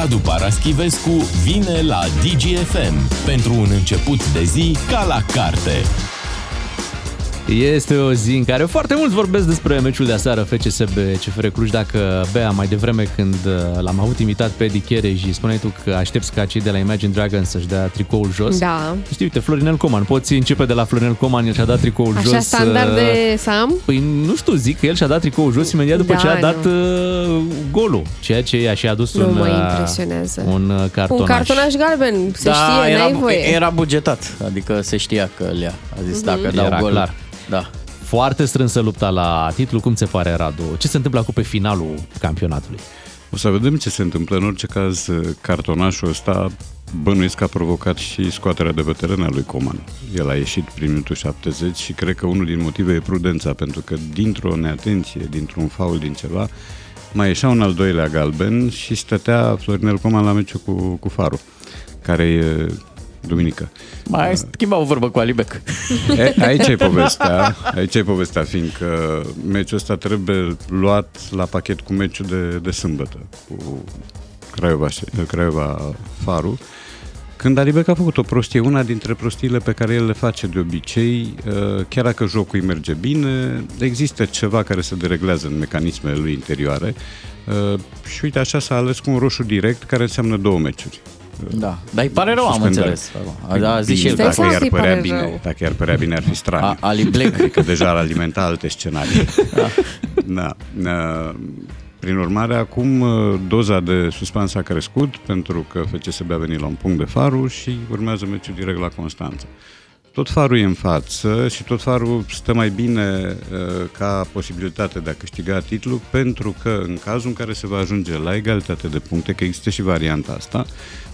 Radu Paraschivescu vine la DGFM pentru un început de zi ca la carte. Este o zi în care foarte mulți vorbesc despre meciul de aseară FCSB CFR Cluj. Dacă Bea mai devreme când uh, l-am avut imitat pe Eddie Chiere și spuneai tu că aștepți ca cei de la Imagine Dragons să-și dea tricoul jos. Da. Știi, uite, Florinel Coman, poți începe de la Florinel Coman, el și-a dat tricoul Așa jos. uh, standard de Sam? Păi nu știu, zic că el și-a dat tricoul jos imediat după Da, ce a nu. dat uh, golul, ceea ce i-a și adus Nu un, mă uh, impresionează. un uh, cartonaș. Un cartonaș galben, se știe, era, n-ai voie. era bugetat, adică se știa că le-a. A zis Mhm. dacă dau Era gol. clar. Da. Foarte strânsă lupta la titlu, cum ți se pare, Radu? Ce se întâmplă acum pe finalul campionatului? O să vedem ce se întâmplă. În orice caz, cartonașul ăsta bănuiesc că a provocat și scoaterea de pe teren a lui Coman. El a ieșit prin minutul 70 și cred că unul din motive e prudența, pentru că dintr-o neatenție, dintr-un faul, din ceva, mai ieșea un al doilea galben și stătea Florinel Coman la meciul cu, cu Faru, care e duminică. Mai schimba o vorbă cu Alibec. E, aici e povestea, aici e povestea, fiindcă meciul ăsta trebuie luat la pachet cu meciul de, de sâmbătă, cu Craiova, Craiova Faru, când Alibec a făcut o prostie, una dintre prostiile pe care el le face de obicei, uh, chiar dacă jocul îi merge bine, există ceva care se dereglează în mecanismele lui interioare uh, și uite așa s-a ales cu un roșu direct care înseamnă două meciuri. Da. Dar îi pare rău, am Suspendare. înțeles. A, a zis și el. Stai dacă seama i-ar că-i părea pare bine, rău. dacă i-ar părea bine ar fi straniu. A, Ali Black. Adică deja ar alimenta alte scenarii. da. da. Prin urmare, acum uh, doza de suspans a crescut pentru că FCSB a venit la un punct de faru și urmează meciul direct la Constanța. Tot farul e în față și tot farul stă mai bine uh, ca posibilitate de a câștiga titlul pentru că în cazul în care se va ajunge la egalitate de puncte, că există și varianta asta,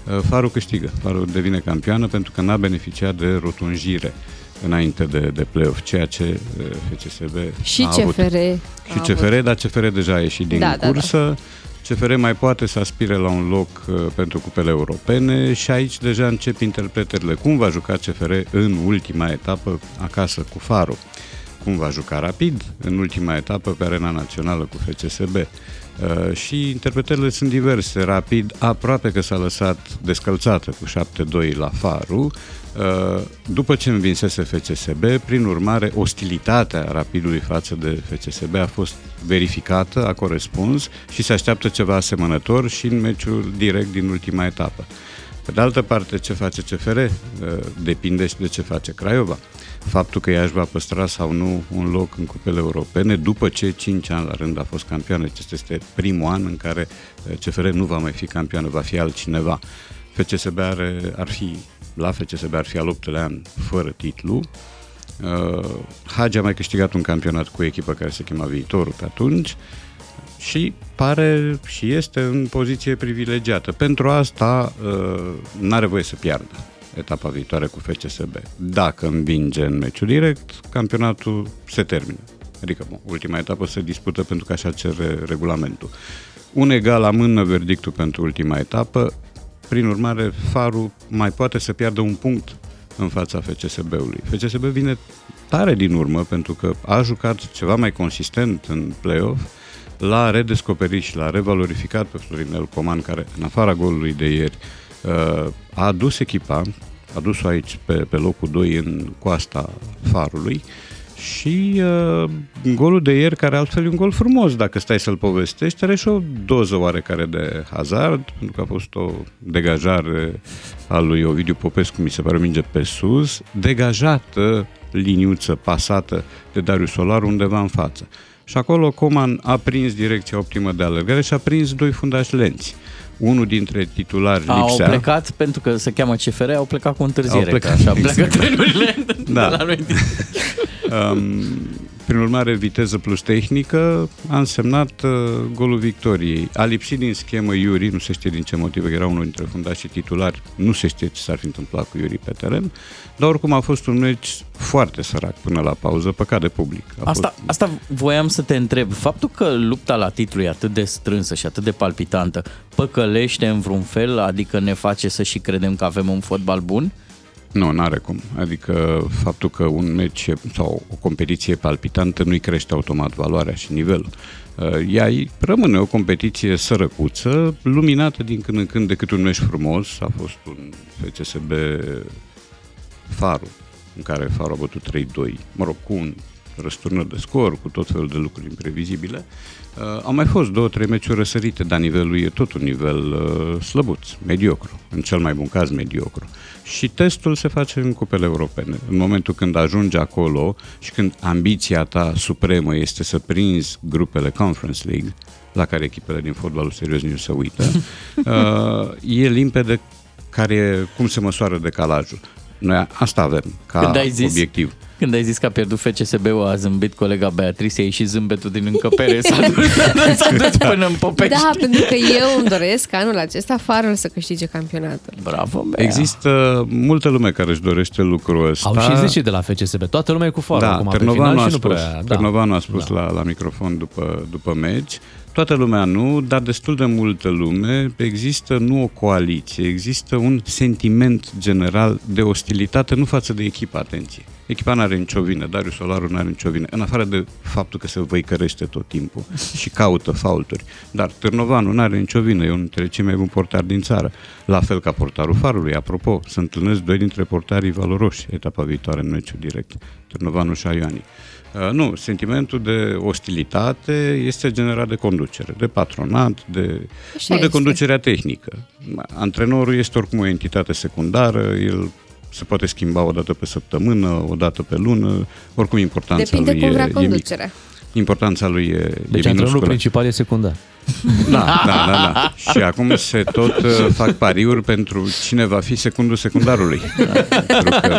uh, farul câștigă, farul devine campioană pentru că n-a beneficiat de rotunjire înainte de, de play-off, ceea ce uh, FCSB Și a avut. CFR. Și CFR, dar CFR deja a ieșit din Da, da, cursă. CFR mai poate să aspire la un loc uh, pentru cupele europene și aici deja încep interpretările. Cum va juca CFR în ultima etapă acasă cu Faro? Cum va juca rapid în ultima etapă pe arena națională cu FCSB? Uh, și interpretările sunt diverse. Rapid, aproape că s-a lăsat descălțată cu 7-2 la Faru, uh, după ce învinsese FCSB, prin urmare, ostilitatea rapidului față de FCSB a fost verificată, a corespuns și se așteaptă ceva asemănător și în meciul direct din ultima etapă. Pe de altă parte, ce face CFR uh, depinde și de ce face Craiova. Faptul că ea își va păstra sau nu un loc în cupele europene după ce 5 ani la rând a fost campioană. Acesta este primul an în care uh, CFR nu va mai fi campioană, va fi altcineva. FCSB are, ar fi, la FCSB ar fi al 8 an fără titlu. Uh, Hagi a mai câștigat un campionat cu echipa care se chema Viitorul pe atunci și pare și este în poziție privilegiată. Pentru asta uh, n-are voie să piardă etapa viitoare cu FCSB. Dacă învinge în meciul direct, campionatul se termină. Adică, bun, ultima etapă se dispută pentru că așa cere regulamentul. Un egal la mână verdictul pentru ultima etapă, prin urmare, Faru mai poate să piardă un punct în fața FCSB-ului. FCSB vine tare din urmă pentru că a jucat ceva mai consistent în play-off, l-a redescoperit și l-a revalorificat pe Florinel Coman, care în afara golului de ieri uh, a adus echipa, a dus-o aici pe, pe locul 2 în coasta farului și uh, golul de ieri, care altfel e un gol frumos dacă stai să-l povestești, are și o doză oarecare de hazard, pentru că a fost o degajare a lui Ovidiu Popescu, mi se pare o minge pe sus, degajată, liniuță, pasată de Darius Solar undeva în față. Și acolo Coman a prins direcția optimă de alergare și a prins doi fundași lenți. Unul dintre titulari Au lipsea. plecat, pentru că se cheamă CFR, au plecat cu întârziere. Au plecat, că așa exact. pleacă trenurile Da. de la noi. Um, prin urmare, viteză plus tehnică a însemnat uh, golul victoriei. A lipsit din schemă Iuri, nu se știe din ce motiv, că era unul dintre fundașii titulari, nu se știe ce s-ar fi întâmplat cu Iuri pe teren, dar oricum a fost un meci foarte sărac până la pauză, păcat de public. A Asta, fost... asta voiam să te întreb. Faptul că lupta la titlu e atât de strânsă și atât de palpitantă, păcălește în vreun fel, adică ne face să și credem că avem un fotbal bun? Nu, n-are cum. Adică faptul că un meci e- sau o competiție palpitantă nu-i crește automat valoarea și nivelul. Uh, Ea îi rămâne o competiție sărăcuță, luminată din când în când de câte un meci frumos. A fost un FCSB Faru, în care Faru a bătut 3-2, mă rog, cu un răsturnări de scor, cu tot felul de lucruri imprevizibile. Uh, au mai fost două, trei meciuri răsărite, dar nivelul e tot un nivel uh, slăbuț, mediocru, în cel mai bun caz mediocru. Și testul se face în cupele europene. În momentul când ajungi acolo și când ambiția ta supremă este să prinzi grupele Conference League, la care echipele din fotbalul serios nici nu se uită, uh, e limpede care, e- cum se măsoară decalajul. Noi asta avem ca Când ai zis, obiectiv. Când ai zis că a pierdut FCSB-ul, a zâmbit colega Beatrice și zâmbetul din încăpere s-a dus, s-a dus până în Popești. Da, pentru că eu îmi doresc anul acesta Farul să câștige campionatul. Bravo, Bea. Există multă lume care își dorește lucrul ăsta. Au și zis și de la FCSB. Toată lumea e cu farul da, acum pe Târnovanu final a și nu spus, prea... Da. Târnovanu a spus la, la microfon după, după meci. Toată lumea nu, dar destul de multă lume. Există nu o coaliție, există un sentiment general de ostilitate, nu față de echipă, atenție. Echipa n-are nicio vină, Darius Solaru n-are nicio vină, în afară de faptul că se văicărește tot timpul și caută faulturi. Dar Târnovanu n-are nicio vină, e unul dintre cei mai buni portari din țară. La fel ca portarul Farului, apropo, se întâlnesc doi dintre portarii valoroși etapa viitoare în meciul direct, Târnovanu și Aiani. Uh, nu, sentimentul de ostilitate este generat de conducere, de patronat, de, Așa nu de este. conducerea tehnică. Antrenorul este oricum o entitate secundară, el se poate schimba o dată pe săptămână, o dată pe lună, oricum importanța Depinde lui cum e, vrea e mică. conducerea. Importanța lui e, Deci e antrenorul minusculă. principal e secundar. Da, da, da, da. Și acum se tot uh, fac pariuri pentru cine va fi secundul secundarului. Pentru că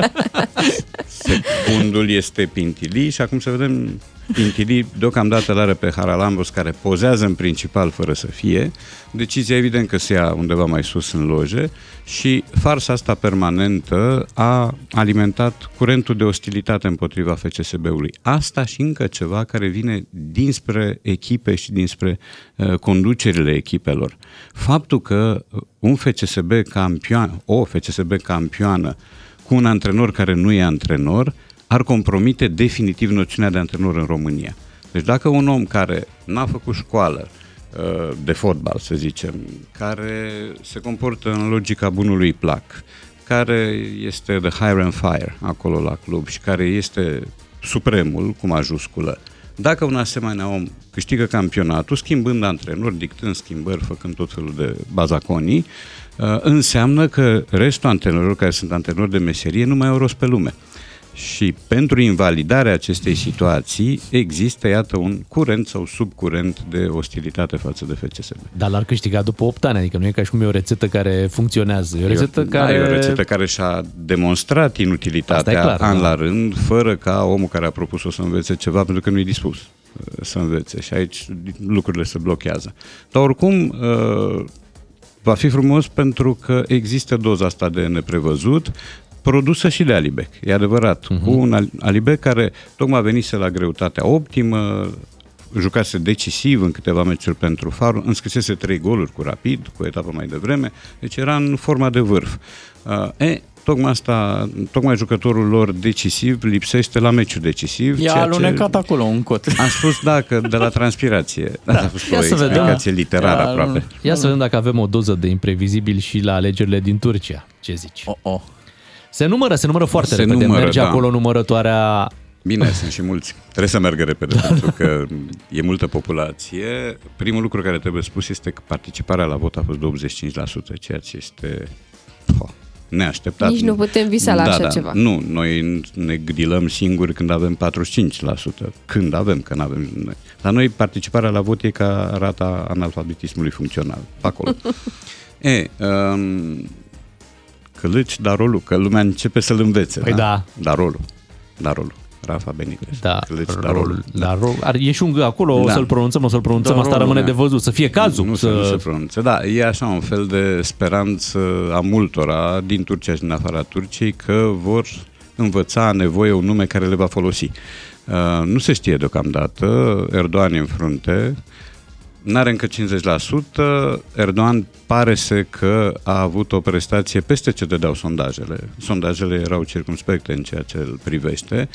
secundul este Pintili și acum să vedem Pintili deocamdată îl are pe Haralambos care pozează în principal fără să fie. Decizia evident că se ia undeva mai sus în loje și farsa asta permanentă a alimentat curentul de ostilitate împotriva FCSB-ului. Asta și încă ceva care vine dinspre echipe și dinspre uh, conducerile echipelor. Faptul că un FCSB campion, o FCSB campioană cu un antrenor care nu e antrenor ar compromite definitiv noțiunea de antrenor în România. Deci dacă un om care n-a făcut școală uh, de fotbal, să zicem, care se comportă în logica bunului plac, care este the hire and fire acolo la club și care este supremul cu majusculă, dacă un asemenea om câștigă campionatul, schimbând antrenor, dictând schimbări, făcând tot felul de bazaconii, uh, înseamnă că restul antrenorilor care sunt antrenori de meserie nu mai au rost pe lume. Și pentru invalidarea acestei situații există, iată, un curent sau subcurent de ostilitate față de FCSB. Dar l-ar câștiga după 8 ani, adică nu e ca și cum e o rețetă care funcționează. E o rețetă E o- care... Da, e o rețetă care și-a demonstrat Asta e inutilitatea clar, an da. la rând, fără ca omul care a propus-o să învețe ceva, pentru că nu e dispus uh, să învețe. Și aici lucrurile se blochează. Dar oricum, uh, va fi frumos pentru că există doza asta de neprevăzut, produsă și de Alibec, e adevărat, uh-huh. cu un Al- Alibec care tocmai venise la greutatea optimă, jucase decisiv în câteva meciuri pentru Farul, înscrisese trei goluri cu Rapid, cu o etapă mai devreme, deci era în forma de vârf. Uh, e, tocmai asta, tocmai jucătorul lor decisiv lipsește la meciul decisiv. I-a ceea alunecat acolo un cot. Am spus da, că de la transpirație. Da, a fost o Ia să vedem. explicație literară Da, aproape. Ia să vedem dacă avem o doză de imprevizibil și la alegerile din Turcia. Ce zici? Oh, oh. Se numără, se numără foarte Se repede. numără, Merge da. acolo numărătoarea Bine, sunt și mulți. Trebuie să meargă repede, pentru că e multă populație. Primul lucru care trebuie spus este că participarea la vot a fost de 85%, ceea ce este oh, neașteptat. Nici nu putem visa la da, așa da. ceva. Nu, noi ne grilăm singuri când avem 45%. Când avem, că nu avem noi. La noi participarea la vot e ca rata analfabetismului funcțional. Pe acolo. e, um, călăci darolul, că lumea începe să-l învețe. Păi da. Darolul. Darolul. Rafa Benitez. Da, Călăci rol, darolul. da. rol, ar, e și un G acolo, o Da. să-l pronunțăm, o să-l pronunțăm, Da, asta rolul, rămâne da. de văzut, să fie cazul. Nu, să... se, nu se pronunță. Da, e așa un fel de speranță a multora din Turcia și din afara Turciei că vor învăța nevoie un nume care le va folosi. Uh, nu se știe deocamdată, Erdogan e în frunte, N-are încă 50%, Erdogan pare să că a avut o prestație peste ce dădeau sondajele. Sondajele erau circumspecte în ceea ce îl privește.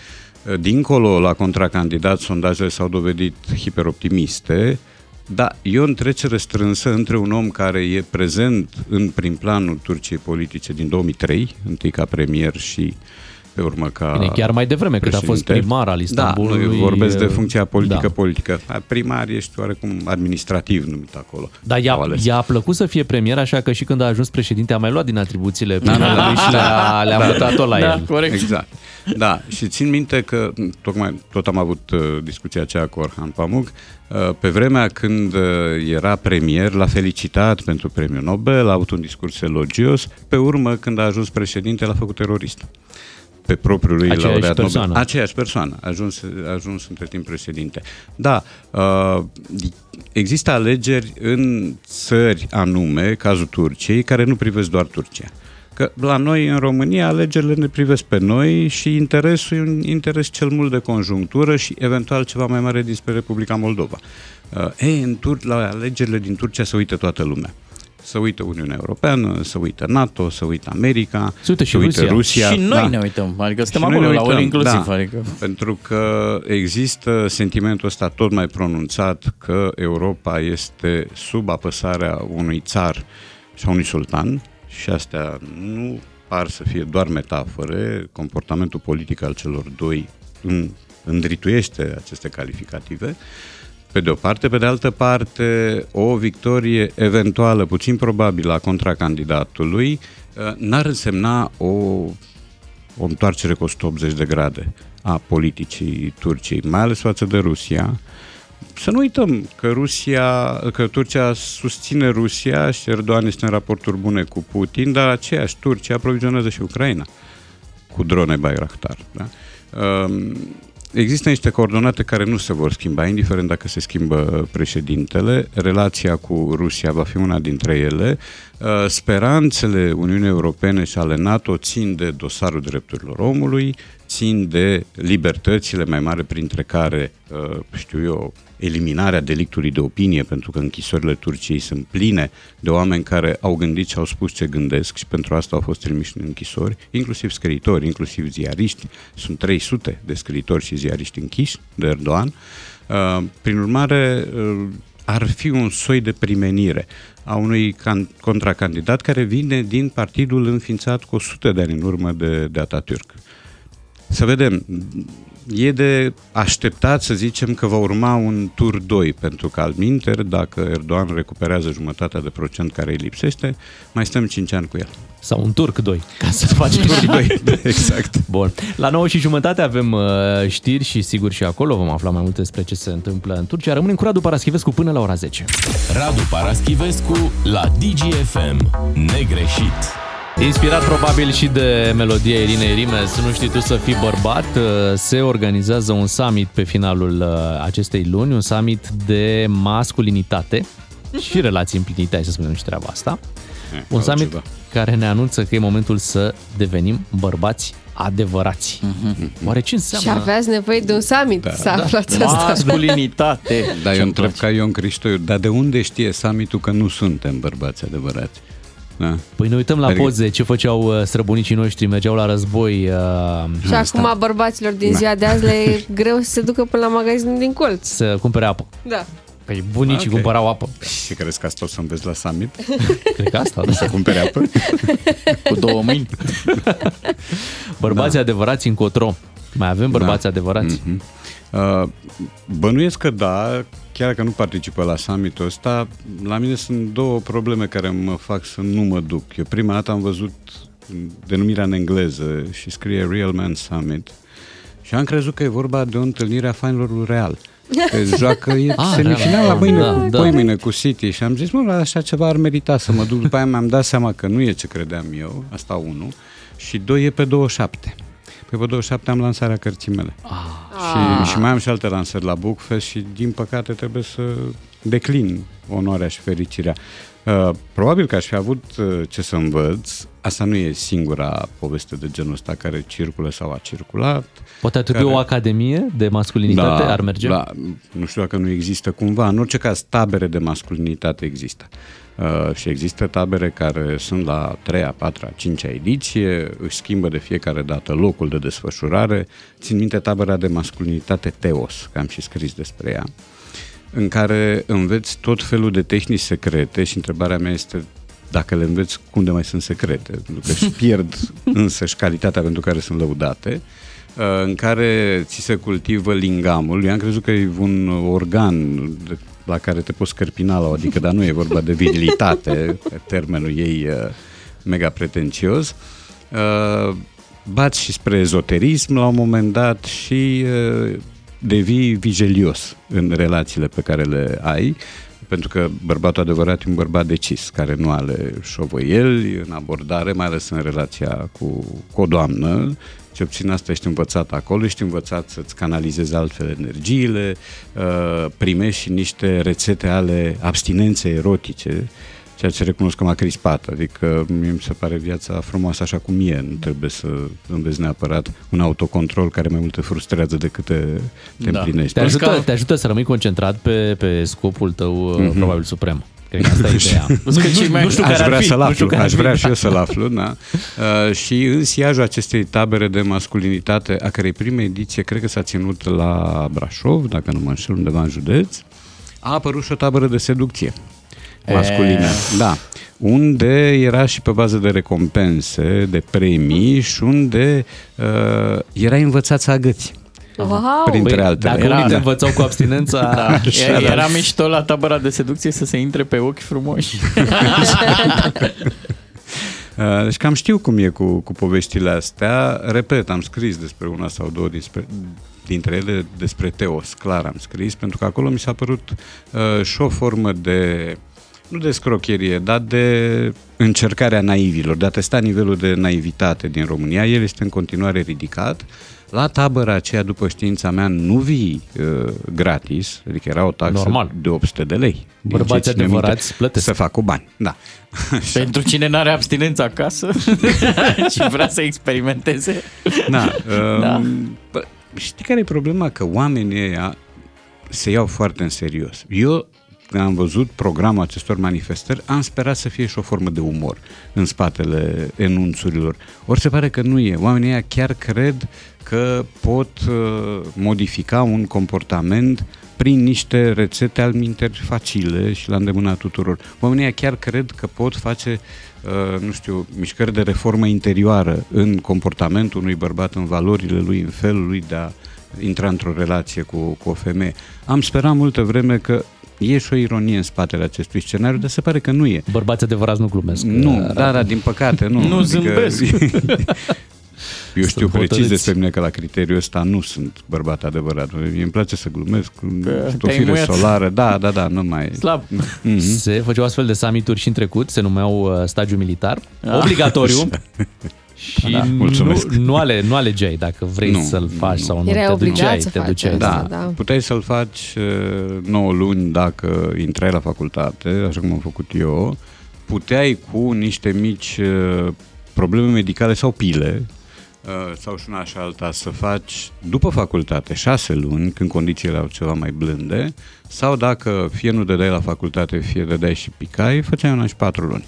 Dincolo, la contracandidat, sondajele s-au dovedit hiperoptimiste, da, e o întrecere strânsă între un om care e prezent în prim planul Turciei politice din 2003, întâi ca premier și pe urmă ca Bine, chiar mai devreme, când a fost primar al Istanbulului. Da, nu, vorbesc de funcția politică-politică. Da. Primar ești oarecum administrativ numit acolo. Da, i-a, i-a plăcut să fie premier, așa că și când a ajuns președinte a mai luat din atribuțiile primarului da, da, și le-a, le-a mutat-o la da, el. Corect. Exact. Da, și țin minte că tocmai tot am avut uh, discuția aceea cu Orhan Pamuk, uh, pe vremea când uh, era premier, l-a felicitat pentru premiul Nobel, a avut un discurs elogios, pe urmă, când a ajuns președinte, l-a făcut terorist pe propriul lui Aceeași laureat persoană. Nobel. Aceeași persoană. A ajuns, a ajuns între timp președinte. Da, uh, există alegeri în țări anume, cazul Turciei, care nu privesc doar Turcia. Că la noi, în România, alegerile ne privesc pe noi și interesul e un interes cel mult de conjunctură și eventual ceva mai mare dinspre Republica Moldova. Uh, ei, în Tur- la alegerile din Turcia se uită toată lumea să uită Uniunea Europeană, să uită NATO, să uită America, să uită și să uită Rusia. Rusia. Și noi da. ne uităm, adică suntem Și noi acolo ne la uităm, ori inclusiv. da, Adică... Pentru că există sentimentul ăsta tot mai pronunțat că Europa este sub apăsarea unui țar și a unui sultan și astea nu par să fie doar metafore, comportamentul politic al celor doi îndrituiește aceste calificative, pe de o parte, pe de altă parte, o victorie eventuală, puțin probabilă, a contracandidatului n-ar însemna o, o întoarcere cu 180 de grade a politicii Turciei, mai ales față de Rusia. Să nu uităm că Rusia, că Turcia susține Rusia și Erdogan este în raporturi bune cu Putin, dar aceeași Turcia aprovizionează și Ucraina cu drone Bayraktar. Da? Există niște coordonate care nu se vor schimba, indiferent dacă se schimbă președintele. Relația cu Rusia va fi una dintre ele. Speranțele Uniunii Europene și ale NATO țin de dosarul drepturilor omului, țin de libertățile mai mari, printre care, știu eu, eliminarea delictului de opinie, pentru că închisorile Turciei sunt pline de oameni care au gândit și au spus ce gândesc și pentru asta au fost trimiși în închisori, inclusiv scriitori, inclusiv ziariști. Sunt 300 de scriitori și ziariști închiși de Erdogan. Prin urmare, ar fi un soi de primenire a unui can- contracandidat care vine din partidul înființat cu 100 de ani în urmă de, de Atatürk. Să vedem, e de așteptat să zicem că va urma un tur 2, pentru că al minter, dacă Erdogan recuperează jumătatea de procent care îi lipsește, mai stăm 5 ani cu el. Sau un turc 2, ca să facem tur 2. exact. Bun. La 9 și jumătate avem uh, știri și sigur și acolo vom afla mai multe despre ce se întâmplă în Turcia. Rămânem cu Radu Paraschivescu până la ora 10. Radu Paraschivescu la DGFM. Negreșit. Inspirat probabil și de melodia Irinei Rimes, nu știi tu să fii bărbat, se organizează un summit pe finalul acestei luni, un summit de masculinitate și relații împlinite, hai să spunem și treaba asta. E, Un summit ceva. care ne anunță că e momentul să devenim bărbați adevărați. Oare ce Și înseamnă? aveați nevoie de un summit da, să aflați asta. Masculinitate. Dar eu Ce-mi întreb place. ca Ion Cristoiu, dar de unde știe summitul că nu suntem bărbați adevărați? Da? Păi ne uităm la Adică- poze, ce făceau uh, străbunicii noștri, mergeau la război. uh, Și acum bărbaților din ziua de azi le e greu să se ducă până la magazinul din colț. Să cumpere apă. Da. Păi bunicii Ok. cumpărau apă. Și crezi că asta o să înveți la summit? Cred că asta, da. Să cumpere apă? Cu două mâini. Bărbații da. adevărați încotro. Mai avem bărbați Da. adevărați? Mhm. Uh, bănuiesc că da, chiar că nu participă la summitul ăsta, la mine sunt două probleme care mă fac să nu mă duc. Eu prima dată am văzut denumirea în engleză și scrie Real Man Summit și am crezut că e vorba de o întâlnire a fanilor lui Real. Că joacă e Ah, semifinal la Real. mâine, Da, da, da. da. mâine cu City și am zis, mă, la așa ceva ar merita să mă duc. După aia mi-am dat seama că nu e ce credeam eu, asta unu, și doi e pe 27. Păi pe 27 am lansarea cărții mele. Și, și mai am și alte lansări la Bookfest și din păcate trebuie să declin onoarea și fericirea. Uh, probabil că aș fi avut uh, ce să învăț, asta nu e singura poveste de genul ăsta care circulă sau a circulat. Poate ar trebui care- o academie de masculinitate, ar merge? Da, nu știu dacă nu există cumva. În orice caz, tabere de masculinitate există. Uh, și există tabere care sunt la 3-a, 4-a, 5-a ediție, își schimbă de fiecare dată locul de desfășurare. Țin minte tabăra de masculinitate Teos, că am și scris despre ea, în care înveți tot felul de tehnici secrete și întrebarea mea este dacă le înveți, cum de mai sunt secrete? Pentru că își pierd însăși calitatea pentru care sunt lăudate uh, în care ți se cultivă lingamul. Eu am crezut că e un organ de- la care te poți scărpina la o adică, dar nu e vorba de virilitate, termenul ei uh, mega pretențios. Uh, Bați și spre ezoterism la un moment dat și uh, devii vigelios în relațiile pe care le ai, pentru că bărbatul adevărat e un bărbat decis, care nu are șovăieli în abordare, mai ales în relația cu, cu o doamnă, ce obțin asta ești învățat acolo, ești învățat să-ți canalizezi altfel energiile, uh, primești și niște rețete ale abstinenței erotice, ceea ce recunosc că m-a crispat, adică mie mi se pare viața frumoasă așa cum e, nu trebuie să înveți neapărat un autocontrol care mai mult te frustrează decât te, te Da. împlinește. Te ajută, Pascal. te ajută să rămâi concentrat pe, pe scopul tău, Mhm. mm-hmm. probabil suprem. Cred că asta e ideea. Plus că cei mai- nu știu aș care ar vrea fi, să-l nu știu aflu, care ar aș fi, vrea da. și eu să-l aflu, da. Uh, și în siajul acestei tabere de masculinitate, a cărei prima ediție cred că s-a ținut la Brașov, dacă nu mă înșel, undeva în județ, a apărut și o tabără de seducție masculină. Da. Unde era și pe bază de recompense, de premii și unde uh, erai învățat să agăți. Wow! Printre Păi, altele. Dacă Era- unii te da. învățau cu abstinența, Da, Așa, era, da. era mișto la tabăra de seducție să se intre pe ochi frumoși. Uh, Deci cam știu cum e cu, cu poveștile astea. Repet, am scris despre una sau două dinspre, dintre ele despre Teos, clar am scris, pentru că acolo mi s-a părut uh, și o formă de, nu de scrocherie, dar de încercarea naivilor, de a testa nivelul de naivitate din România. El este în continuare ridicat. La tabăra aceea, după știința mea, nu vii uh, gratis, adică era o taxă Normal. de 800 de lei. Din Bărbații ce țin eu minte, adevărați plătesc. Să fac cu bani, da. Pentru cine n-are abstinență acasă și vrea să experimenteze. Da. Uh, Da. da. Știi care e problema? Că oamenii ăia se iau foarte în serios. Eu, când am văzut programul acestor manifestări, am sperat să fie și o formă de umor în spatele enunțurilor. Ori se pare că nu e. Oamenii ăia chiar cred că pot uh, modifica un comportament prin niște rețete al minteri facile și la îndemâna tuturor. Oamenii ăia chiar cred că pot face, uh, nu știu, mișcări de reformă interioară în comportamentul unui bărbat, în valorile lui, în felul lui de a intra într-o relație cu, cu o femeie. Am sperat multă vreme că e și o ironie în spatele acestui scenariu, dar se pare că nu e. bărbați adevărați nu glumesc. Nu, Uh, da, da, din păcate, nu. Nu zâmbesc. Eu știu Sunt precis hotărâți. despre mine că la criteriul ăsta nu sunt bărbat adevărat. Mie îmi place să glumesc, sunt o te-ai fire muiat. solară, da, da, da, nu mai... Slab. Mhm. Se făceau astfel de summituri și în trecut, se numeau uh, stagiu militar, Ah. obligatoriu. Și Da, nu, mulțumesc. nu, ale, nu alegeai dacă vrei Nu, să-l faci nu. sau nu. Erai te obligat duceai, să te faci duceai. asta. Da, da. puteai să-l faci uh, 9 luni dacă intrai la facultate, așa cum am făcut eu. Puteai cu niște mici uh, probleme medicale sau pile, uh, sau și una și alta, să faci după facultate 6 luni, când condițiile erau ceva mai blânde, sau dacă fie nu dădeai la facultate, fie dădeai și picai, făceai un an și 4 luni.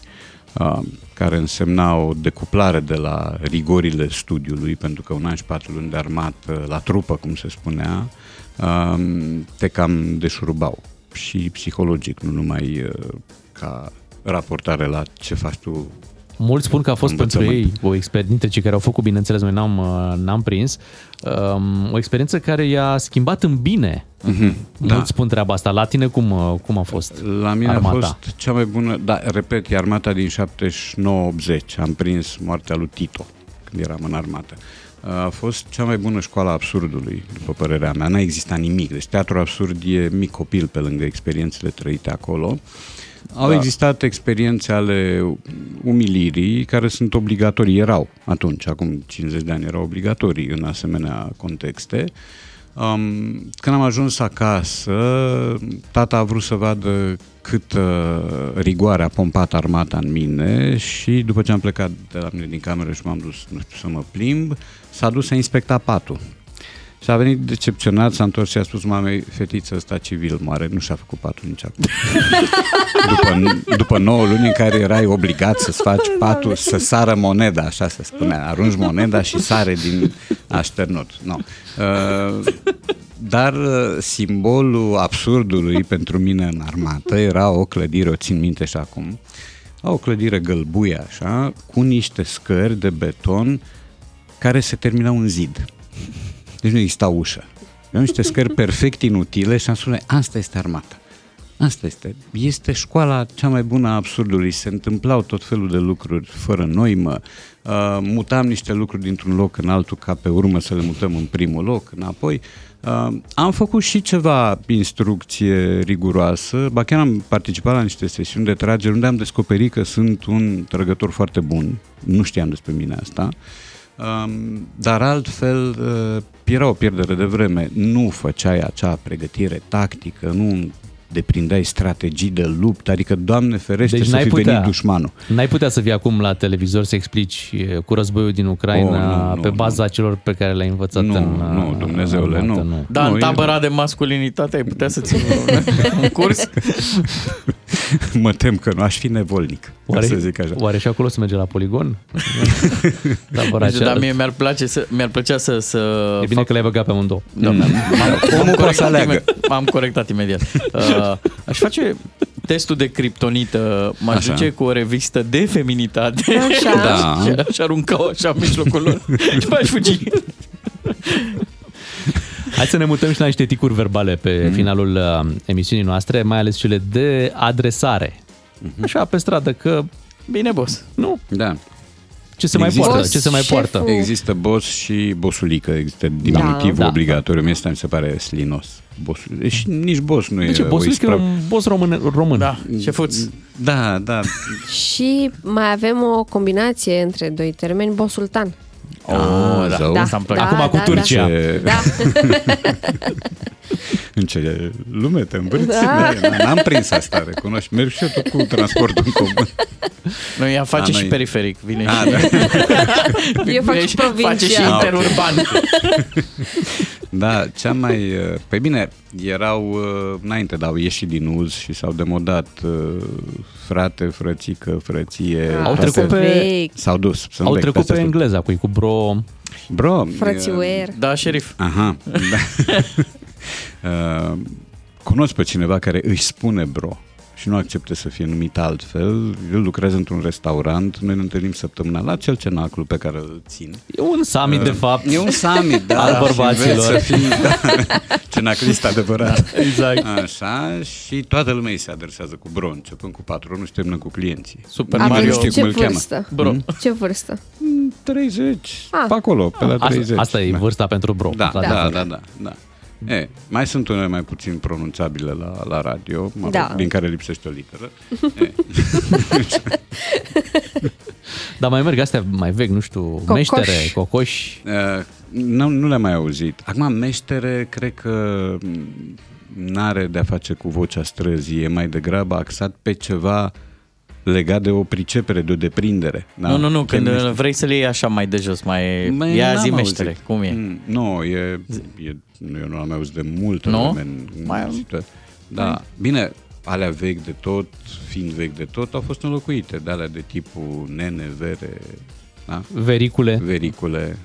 Uh, care însemna o decuplare de la rigorile studiului, pentru că un an și patru luni de armată la trupă, cum se spunea, um, te cam deșurubau și psihologic, nu numai uh, ca raportare la ce faci tu. Mulți spun că a fost pentru Învățământ. ei o experiență, dintre cei care au făcut, bineînțeles, noi n-am, uh, n-am prins, um, o experiență care i-a schimbat în bine. Mm-hmm. Mulți spun treaba asta. La tine cum, uh, cum a fost La mine armata? a fost cea mai bună, da, repet, e armata din 79-80. Am prins moartea lui Tito când eram în armată. A fost cea mai bună școală a absurdului, după părerea mea. N-a existat nimic. Deci teatrul absurd e mic copil pe lângă experiențele trăite acolo. Au da. existat experiențe ale umilirii care sunt obligatorii, erau atunci, acum 50 de ani erau obligatorii în asemenea contexte. Um, când am ajuns acasă, tata a vrut să vadă cât uh, rigoare a pompat armata în mine și după ce am plecat de la mine din cameră și m-am dus, nu știu, să mă plimb, s-a dus să inspecta patul. Și a venit decepționat, s-a întors și a spus mamei, fetița asta civil moare, nu și-a făcut patul nici acum. după, după 9 luni în care erai obligat să-ți faci patul, să sară moneda, așa se spunea, arunci moneda și sare din așternut. No. Uh, dar uh, simbolul absurdului pentru mine în armată era o clădire, o țin minte și acum, o clădire gălbuie așa, cu niște scări de beton care se terminau în zid. Deci nu exista ușă. Erau niște scări perfect inutile și am spus, asta este armata. Asta este. Este școala cea mai bună a absurdului. Se întâmplau tot felul de lucruri fără noimă. Uh, mutam niște lucruri dintr-un loc în altul ca pe urmă să le mutăm în primul loc, înapoi. Uh, am făcut și ceva instrucție riguroasă, ba chiar am participat la niște sesiuni de tragere unde am descoperit că sunt un trăgător foarte bun. Nu știam despre mine asta. Um, dar altfel uh, era o pierdere de vreme. Nu făceai acea pregătire tactică, nu deprindeai strategii de luptă, adică, Doamne ferește, Deci să n-ai fi putea- venit dușmanul. N-ai putea să vii acum la televizor să explici e, cu războiul din Ucraina Oh, nu, nu, pe nu. baza celor pe care le-ai învățat Nu, în nu, Dumnezeule, armată, nu. Dar Nu, în e- tabăra de masculinitate ai putea să ții un, un curs? Mă tem că nu aș fi nevolnic, Oare, să zic așa. oare și acolo se merge la poligon? Tabăra Nu știu, dar cealaltă. mie mi-ar, place să, mi-ar plăcea să, să E bine că le-ai băgat pe amândouă. Da, m-am, Omul m-am, poate să corectat aleagă. imediat, m-am corectat imediat. Uh, aș face testul de criptonită, m-aș Așa. duce cu o revistă de feminitate Așa. Da. și aș arunca-o așa în mijlocul lor și aș fugi. Hai să ne mutăm și la niște ticuri verbale pe Mhm. finalul uh, emisiunii noastre, mai ales cele de adresare. Mhm. Așa, pe stradă, că Bine, boss. nu, Da. ce se mai Există- poartă, ce se mai Șeful. poartă. Există boss și bossulică, există diminutiv Da. obligatoriu. Mie asta mi se pare slinos. Bossul. Și nici boss nu De e ce? o Bossul e ispravă. un boss român. român. Da, șefuț. Da, da. Și mai avem o combinație între doi termeni, bosultan. Oh, da, zău. da. Asta îmi place. Acum cu Turcia. Ce, Da. în ce lume te învârți? Da. Da. N-am prins asta, recunoști. Merg și eu tot cu transportul în comun. Noi ea face A, și noi- periferic. Vine A, și, Eu fac vine și provincia. Face și Ah, ok. interurban. Da, cea mai... uh, Pe bine, erau uh, înainte, dar au ieșit din uz și s-au demodat uh, frate, frățică, frăție. Au toate- trecut pe- Vechi. S-au dus. Sunt Au vechi, trecut astea pe sunt. engleza, cu, cu bro... Bro, Frățiuer. Da, șerif. Aha, da. uh, cunosc pe cineva care își spune bro și nu acceptă să fie numit altfel. El lucrează într-un restaurant, noi ne întâlnim săptămânal la cel cenaclu pe care îl țin. E un summit, de fapt. E un summit, da. Al și bărbaților. înveți Să fii, da, cenaclist adevărat. Exact. Așa, și toată lumea îi se adresează cu bro, începând cu patronul și terminând cu clienții. Super Nimeni Mario. nu știe ce cum îl cheamă. vârstă? Bro. Ce vârstă? 30, Ah. pe acolo, pe la 30. Asta, asta e da. vârsta pentru bro. Da, da, într-adevăr. da, da, da. E, mai sunt unele mai puțin pronunțabile la, la radio, mă rog, Da. din care lipsește o literă. E, Dar mai merg astea mai vechi, nu știu, Cocoș. meștere, cocoși. uh, nu, nu le-am mai auzit. Acum, meștere, cred că m, n-are de-a face cu vocea străzii, e mai degrabă axat pe ceva legat de o pricepere, de o deprindere. Da? Nu, nu, nu, Ce când meștere? vrei să le iei așa mai de jos, mai... Mai Ia n-am zi auzit. meștere, cum e? Mm, Nu, e, e, nu, eu nu am auzit de multă Nu? vreme în, în Mai am- situa- Da, bine, alea vechi de tot, fiind vechi de tot, au fost înlocuite de alea de tipul nene, vere, da? Vericule. vericule.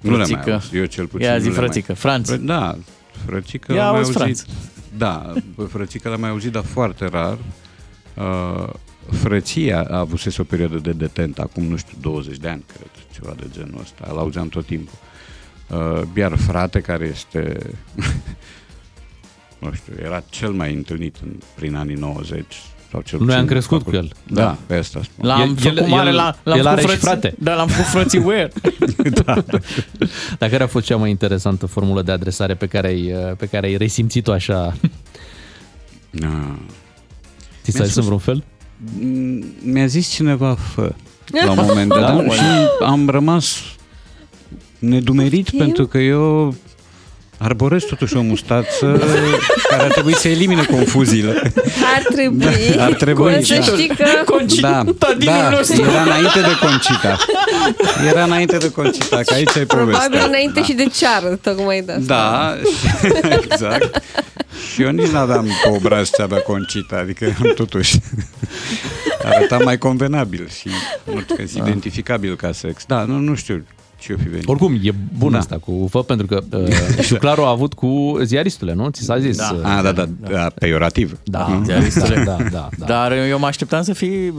Nu le mai Frățică. auzit, eu cel puțin Ia zi nu le mai- frățică, Franț. Fră- Da, frățică Ia l-am mai auzi, auzit. Da, bă, frățică l-am mai auzit, dar foarte rar. Uh, frăția a avut o perioadă de detent, acum, nu știu, 20 de ani, cred, ceva de genul ăsta. Îl auzeam tot timpul. Uh, iar frate, care este, nu știu, era cel mai întâlnit în, prin anii 90. Sau cel Noi puțin am crescut acolo. cu el. Da, pe asta spun. L-am El- făcut el- mare, el- la, l-am el făcut are și frăți- frate. Da, l-am făcut frății wear. Dar care a fost cea mai interesantă formulă de adresare pe care ai, pe care ai resimțit-o așa? Ah. Ți s-a zis în vreun fel? Mm, Mi-a zis cineva fă la un moment dat Da, și am rămas nedumerit Știu. pentru că eu arborez totuși o mustață care ar trebui să elimine confuziile. Ar trebui, Da, ar trebui, să da. știi că... Da, da, era înainte de Concita. Era înainte de Concita, că aici ai Probabil povestea. înainte și de ceară, tocmai de asta. Da, exact. Și eu nici n-aveam pe obraz ce avea Concita, adică am totuși arătam mai convenabil și în orice caz, identificabil ca sex. Da, nu, nu știu ce o fi venit. Oricum, e bun Da. asta cu fă, pentru că uh, Șuclaru a avut cu ziaristule, nu? Ți s-a zis. Da. uh, Ah, da, da, da, peiorativ. Da, Ah, da, ziaristule. da, da, da. Dar eu mă așteptam să fii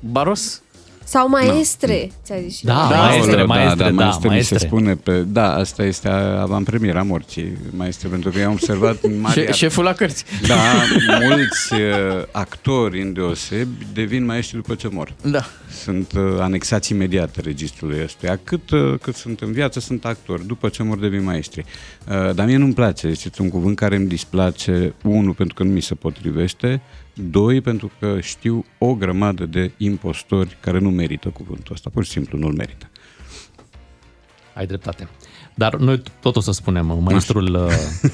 baros. Sau maestre, ți-a zis și Da, la- maestre, Aoleu, maestre, da, maestre, mi maestre. se spune pe... Da, asta este avantpremiera morții, maestre, pentru că eu am observat în Maria... Șe- șeful la cărți. Da, mulți uh, actori îndeosebi devin maestri după ce mor. Da. Sunt uh, anexați imediat registrului ăstuia. Cât, uh, cât sunt în viață, sunt actori. După ce mor, devin maestri. Uh, dar mie nu-mi place. Este un cuvânt care îmi displace. Unu, pentru că nu mi se potrivește. Doi, pentru că știu o grămadă de impostori care nu merită cuvântul ăsta. Pur și simplu nu-l merită. Ai dreptate. Dar noi tot o să spunem uh, maestrul uh,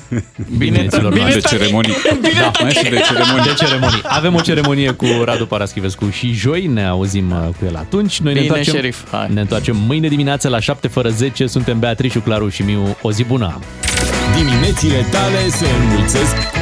Bine, dimineților bine, noastre. de ceremonii. da, maestru de ceremonii. de ceremonii. Avem o ceremonie cu Radu Paraschivescu și joi ne auzim uh, cu el atunci. Noi Bine, ne întoarcem, șerif, hai. ne întoarcem mâine dimineață la 7 fără 10. Suntem Beatrice, Claru și Miu. O zi bună! Diminețile tale se înmulțesc Cu